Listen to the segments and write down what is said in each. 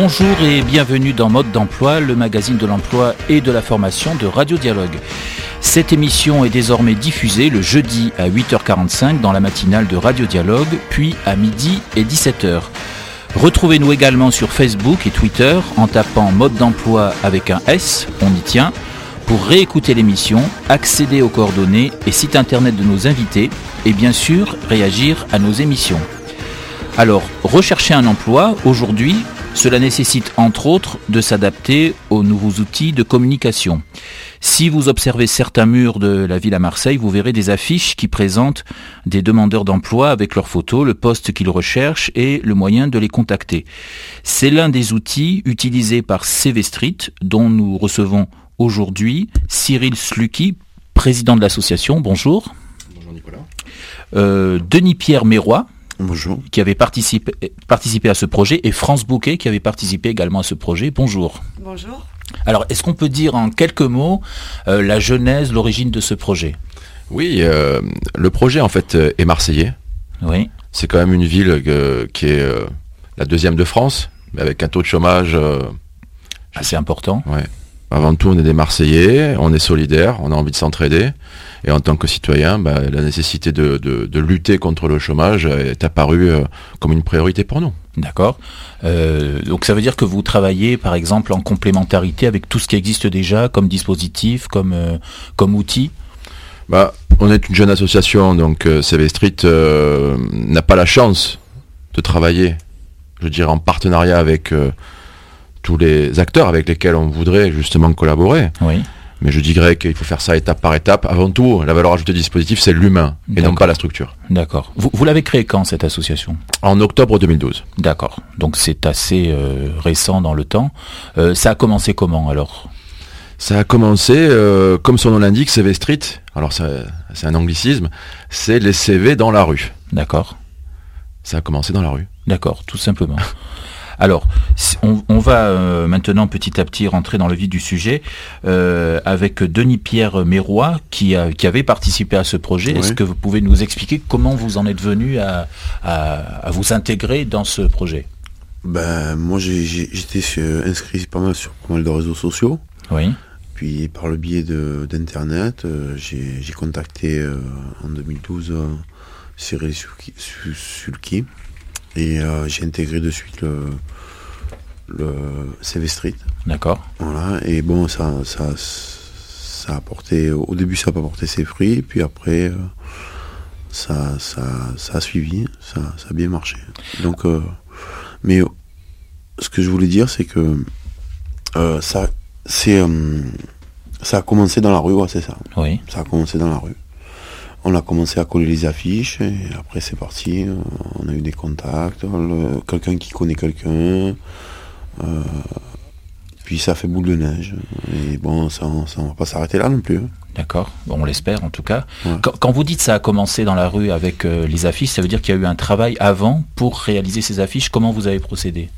Bonjour et bienvenue dans Mode d'emploi, le magazine de l'emploi et de la formation de Radio Dialogue. Cette émission est désormais diffusée le jeudi à 8h45 dans la matinale de Radio Dialogue, puis à midi et 17h. Retrouvez-nous également sur Facebook et Twitter en tapant mode d'emploi avec un S, on y tient, pour réécouter l'émission, accéder aux coordonnées et sites internet de nos invités et bien sûr réagir à nos émissions. Alors, rechercher un emploi, aujourd'hui, cela nécessite entre autres de s'adapter aux nouveaux outils de communication. Si vous observez certains murs de la ville à Marseille, vous verrez des affiches qui présentent des demandeurs d'emploi avec leurs photos, le poste qu'ils recherchent et le moyen de les contacter. C'est l'un des outils utilisés par CV Street dont nous recevons aujourd'hui Cyril Slucky, président de l'association. Bonjour. Bonjour Nicolas. Euh, Denis-Pierre Méroy, Bonjour. qui avait participé, participé à ce projet, et France Bouquet, qui avait participé également à ce projet. Bonjour. Bonjour. Alors, est-ce qu'on peut dire en quelques mots euh, la genèse, l'origine de ce projet? Oui, euh, le projet en fait euh, est marseillais. Oui, C'est quand même une ville euh, qui est euh, la deuxième de France, mais avec un taux de chômage. euh, assez important. ouais. Avant tout, on est des Marseillais, on est solidaires, on a envie de s'entraider. Et en tant que citoyen, bah, la nécessité de, de- de lutter contre le chômage est apparue euh, comme une priorité pour nous. D'accord. Euh, donc ça veut dire que vous travaillez, par exemple, en complémentarité avec tout ce qui existe déjà comme dispositif, comme, euh, comme outil? Bah, on est une jeune association, donc CV Street n'a pas la chance de travailler, je dirais, en partenariat avec tous les acteurs avec lesquels on voudrait justement collaborer. Oui. Mais je dirais qu'il faut faire ça étape par étape. Avant tout, la valeur ajoutée du dispositif, c'est l'humain et non pas la structure. D'accord. Vous, vous l'avez créé quand cette association? En octobre 2012. D'accord. Donc c'est assez euh, récent dans le temps. Euh, ça a commencé comment alors? Ça a commencé, euh, comme son nom l'indique, CV Street. Alors c'est un anglicisme. C'est les CV dans la rue. D'accord. Ça a commencé dans la rue. D'accord, tout simplement. Alors, on, on va euh, maintenant petit à petit rentrer dans le vif du sujet euh, avec Denis-Pierre Méroy qui, a- qui avait participé à ce projet. Oui. Est-ce que vous pouvez nous expliquer comment vous en êtes venu à, à- à vous intégrer dans ce projet? Ben, moi, j'étais inscrit pas mal sur pas mal de réseaux sociaux. Oui, Puis, par le biais d'Internet, euh, j'ai contacté en 2012 euh, Cyril Sulki, Sul- Sulki. Et euh, j'ai intégré de suite le, le CV Street. d'accord, Voilà. Et bon, ça, ça, ça a porté. Au début, ça n'a pas porté ses fruits. Puis après, euh, ça, ça, ça a suivi. Ça, ça a bien marché. Donc, euh, mais ce que je voulais dire, c'est que euh, ça, c'est, ça a commencé dans la rue. Ouais, c'est ça. oui, Ça a commencé dans la rue. On a commencé à coller les affiches et après c'est parti. On a eu des contacts, quelqu'un qui connaît quelqu'un. euh, puis ça fait boule de neige. Et bon, ça, ça va pas s'arrêter là non plus. hein. d'accord. On l'espère en tout cas. Ouais. Quand, quand vous dites ça a commencé dans la rue avec euh, les affiches, ça veut dire qu'il y a eu un travail avant pour réaliser ces affiches. Comment vous avez procédé?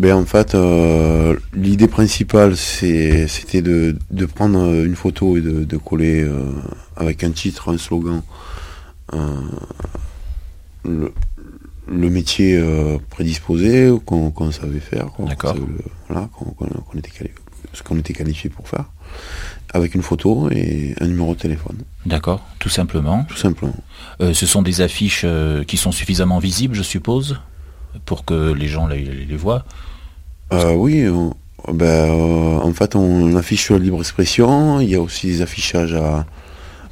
Ben en fait, euh, l'idée principale, c'était de, de prendre une photo et de, de coller euh, avec un titre, un slogan, euh, le, le métier prédisposé qu'on savait faire, qu'on voilà, était ce qu'on était qualifié pour faire, avec une photo et un numéro de téléphone, D'accord, tout simplement. tout simplement. Ce sont des affiches qui sont suffisamment visibles, je suppose, pour que les gens les, les voient. Euh, oui, on- ben, euh, en fait, on affiche libre expression. Il y a aussi des affichages à,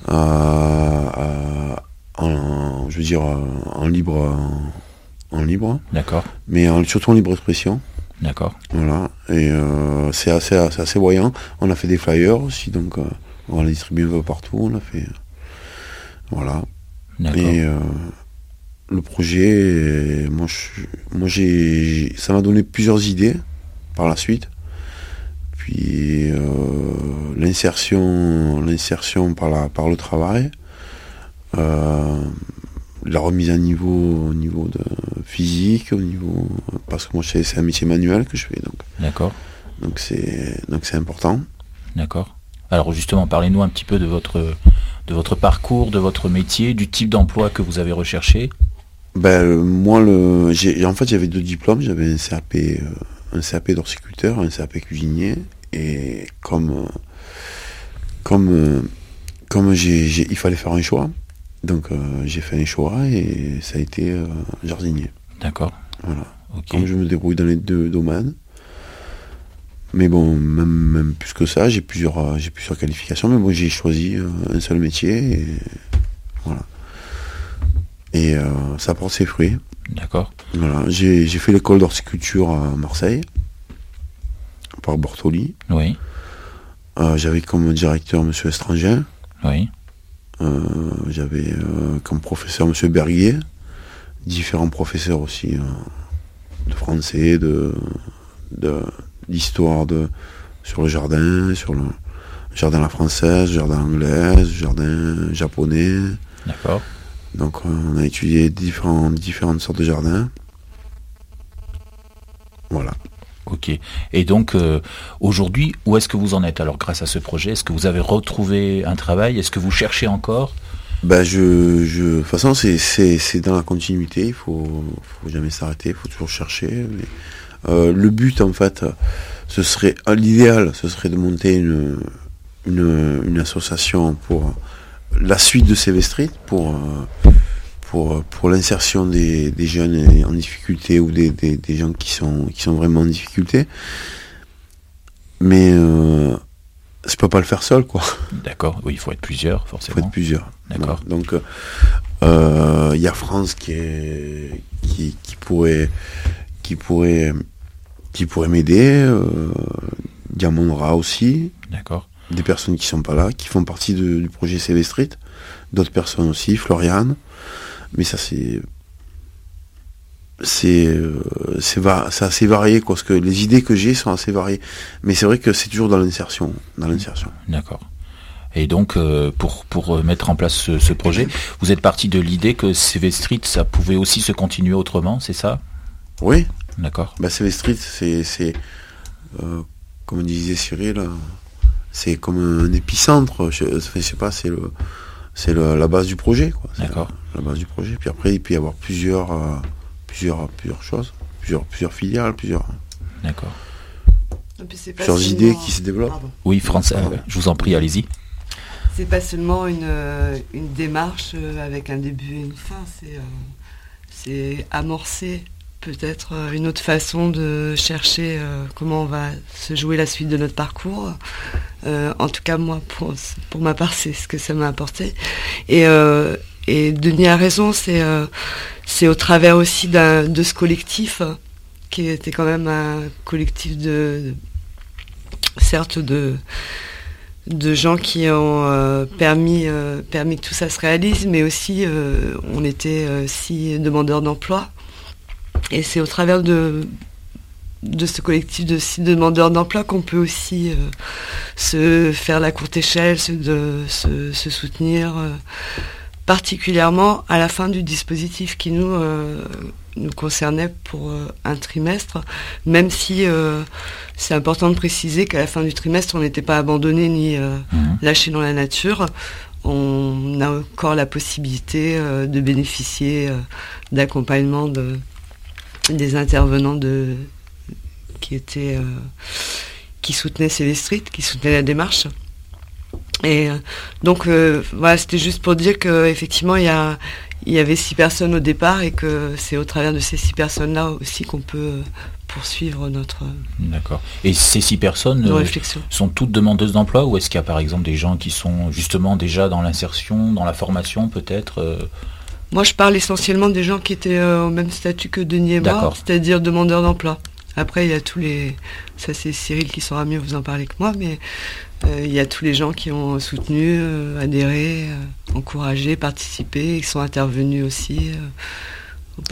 à- à- en, je veux dire, en libre, en, libre, D'accord, mais en- surtout en libre expression. d'accord, Voilà, et euh, c'est assez, c'est assez voyant. On a fait des flyers aussi, donc euh, on les distribue un peu partout. On a fait, voilà. d'accord. Et euh, le projet, euh, moi, je- moi j'ai, ça m'a donné plusieurs idées par la suite. Puis euh, l'insertion, l'insertion par la, par le travail, euh, la remise à niveau au niveau de physique, au niveau, parce que moi c'est, c'est un métier manuel que je fais, donc, D'accord, donc c'est, donc c'est important. d'accord. Alors justement, parlez-nous un petit peu de votre, de votre parcours, de votre métier, du type d'emploi que vous avez recherché. Ben, euh, moi, le, j'ai, en fait, j'avais deux diplômes. J'avais un CAP euh, un CAP d'horticulteur, un CAP cuisinier, et comme, comme, comme j'ai, il fallait faire un choix, donc j'ai fait un choix et ça a été jardinier. D'accord. Voilà. Comme je me débrouille dans les deux domaines. Mais bon, même, même plus que ça, j'ai plusieurs, j'ai plusieurs qualifications, mais bon, j'ai choisi un seul métier et voilà. Et ça porte ses fruits. D'accord. Voilà, j'ai fait l'école d'horticulture à Marseille, par Bortoli. Oui. Euh, j'avais comme directeur M. Estranger. Oui. Euh, j'avais euh, comme professeur M. Berguier. Différents professeurs aussi de français, de d'histoire de, sur le jardin, sur le jardin à la française, jardin anglais, jardin japonais. D'accord. Donc on a étudié différents, différentes sortes de jardins. Voilà. Ok. Et donc euh, aujourd'hui, où est-ce que vous en êtes alors grâce à ce projet? Est-ce que vous avez retrouvé un travail? Est-ce que vous cherchez encore? Ben je, je, de toute façon, c'est dans la continuité. Il faut, faut jamais s'arrêter. Il faut toujours chercher. Euh, le but, en fait, ce serait l'idéal, ce serait de monter une, une, une association pour la suite de CV Street pour, euh, pour, pour l'insertion des, jeunes en difficulté ou des, gens qui sont, qui sont vraiment en difficulté. Mais euh, je peux pas le faire seul, quoi. D'accord, oui, il faut être plusieurs, forcément. Il faut être plusieurs. D'accord. Donc, euh, il y a France qui, est, qui, qui pourrait, qui pourrait, qui pourrait m'aider. Euh, Diamondra aussi. D'accord des personnes qui sont pas là, qui font partie du projet CV Street, d'autres personnes aussi, Floriane. Mais ça c'est c'est euh, c'est assez varié quoi, parce que les idées que j'ai sont assez variées. Mais c'est vrai que c'est toujours dans l'insertion, dans l'insertion. D'accord. Et donc, euh, pour, pour euh, mettre en place ce, projet, vous êtes parti de l'idée que CV Street, ça pouvait aussi se continuer autrement, c'est ça? Oui. D'accord. Bah, CV Street, c'est, comme disait Cyril, c'est comme un épicentre. Je, sais pas, c'est le, c'est la base du projet, quoi. D'accord. La, base du projet. Puis après, il peut y avoir plusieurs, euh, plusieurs, plusieurs choses, plusieurs, plusieurs filiales, plusieurs. D'accord. Plusieurs idées qui se développent. Oui, François, je vous en prie, allez-y. C'est pas seulement une, euh, une, démarche euh, avec un début et une fin, c'est, c'est amorcer peut-être euh, une autre façon de chercher euh, comment on va se jouer la suite de notre parcours. Euh, en tout cas, moi, pour, pour ma part, c'est ce que ça m'a apporté. Et, Denis a raison, c'est c'est au travers aussi de ce collectif, qui était quand même un collectif de, certes, de de gens qui ont permis, permis que tout ça se réalise, mais aussi on était six demandeurs d'emploi et c'est au travers de, de ce collectif de six demandeurs d'emploi qu'on peut aussi euh, se faire la courte échelle, se, de, se, soutenir, euh, particulièrement à la fin du dispositif qui nous, euh, nous concernait pour un trimestre, même si c'est important de préciser qu'à la fin du trimestre, on n'était pas abandonné ni mmh. lâché dans la nature. On a encore la possibilité de bénéficier d'accompagnement de des intervenants de, qui étaient euh, qui soutenaient qui soutenaient la démarche. Et euh, donc euh, voilà, c'était juste pour dire qu'effectivement il y a il y avait six personnes au départ et que c'est au travers de ces six personnes-là aussi qu'on peut poursuivre notre D'accord. Et ces six personnes sont toutes demandeuses d'emploi ou est-ce qu'il y a par exemple des gens qui sont justement déjà dans l'insertion, dans la formation peut-être moi, je parle essentiellement des gens qui étaient euh, au même statut que Denis et moi, c'est-à-dire demandeurs d'emploi. Après, il y a tous les... Ça, c'est Cyril qui saura mieux vous en parler que moi, mais euh, il y a tous les gens qui ont soutenu, euh, adhéré, encouragé, participé, qui sont intervenus aussi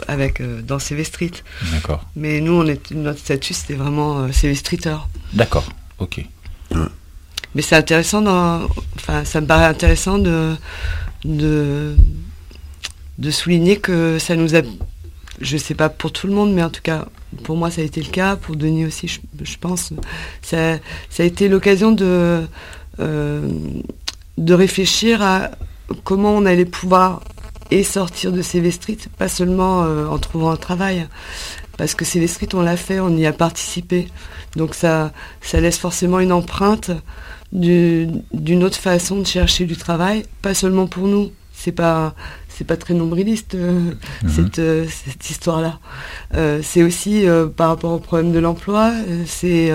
avec, dans CV Street. D'accord. Mais nous, on est, notre statut, c'était vraiment CV Streeter. D'accord, ok. Mais c'est intéressant, dans, enfin, ça me paraît intéressant de... de de souligner que ça nous a, je sais pas pour tout le monde, mais en tout cas pour moi ça a été le cas, pour Denis aussi je, pense, ça, ça, a été l'occasion de, euh, de réfléchir à comment on allait pouvoir et sortir de Street, pas seulement euh, en trouvant un travail, parce que Street, on l'a fait, on y a participé. Donc ça, ça laisse forcément une empreinte d'une autre façon de chercher du travail, pas seulement pour nous. C'est pas c'est pas très nombriliste euh, mhm. cette, euh, cette histoire-là. Euh, c'est aussi par rapport au problème de l'emploi, c'est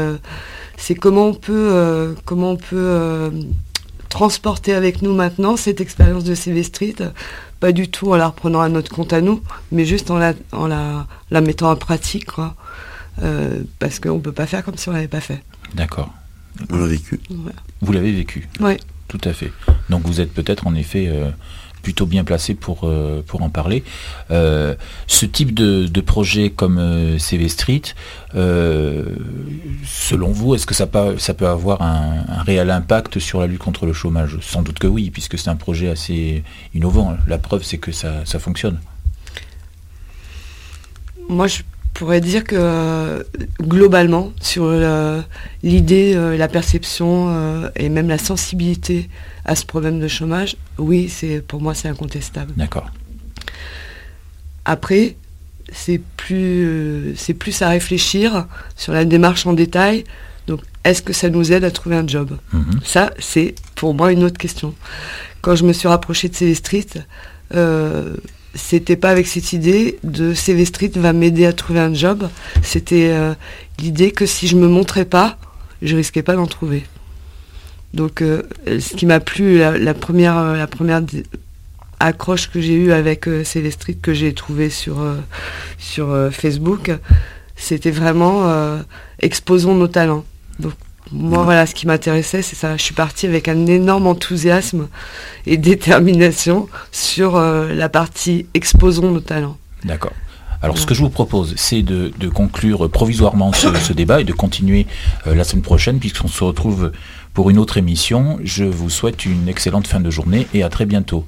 c'est comment on peut comment on peut transporter avec nous maintenant cette expérience de CV Street, pas du tout en la reprenant à notre compte à nous, mais juste en la en la, la mettant en pratique, quoi. parce qu'on peut pas faire comme si on l'avait pas fait. D'accord. On l'a vécu. Vous l'avez vécu. Oui. Tout à fait. Donc vous êtes peut-être en effet plutôt bien placé pour, euh, en parler. Euh, ce type de, projet comme euh, CV Street, selon vous, est-ce que ça peut, ça peut avoir un, réel impact sur la lutte contre le chômage? Sans doute que oui, puisque c'est un projet assez innovant. La preuve, c'est que ça, ça fonctionne. Moi, je pourrais dire que globalement, sur l'idée, la perception et même la sensibilité à ce problème de chômage, oui, c'est pour moi c'est incontestable. D'accord. Après, c'est plus c'est plus à réfléchir sur la démarche en détail. Donc, est-ce que ça nous aide à trouver un job? Mhm. Ça, c'est pour moi une autre question. Quand je me suis rapproché de euh, c'était pas avec cette idée de Street va m'aider à trouver un job. C'était euh, l'idée que si je me montrais pas, je risquais pas d'en trouver. Donc, euh, ce qui m'a plu, la, première, euh, accroche que j'ai eue avec euh, Célestrit que j'ai trouvé sur, Facebook, c'était vraiment exposons nos talents. Moi, voilà, ce qui m'intéressait, c'est ça. Je suis partie avec un énorme enthousiasme et détermination sur la partie exposons nos talents. D'accord. Alors ce que je vous propose, c'est de, conclure provisoirement ce, débat et de continuer la semaine prochaine, puisqu'on se retrouve pour une autre émission. Je vous souhaite une excellente fin de journée et à très bientôt.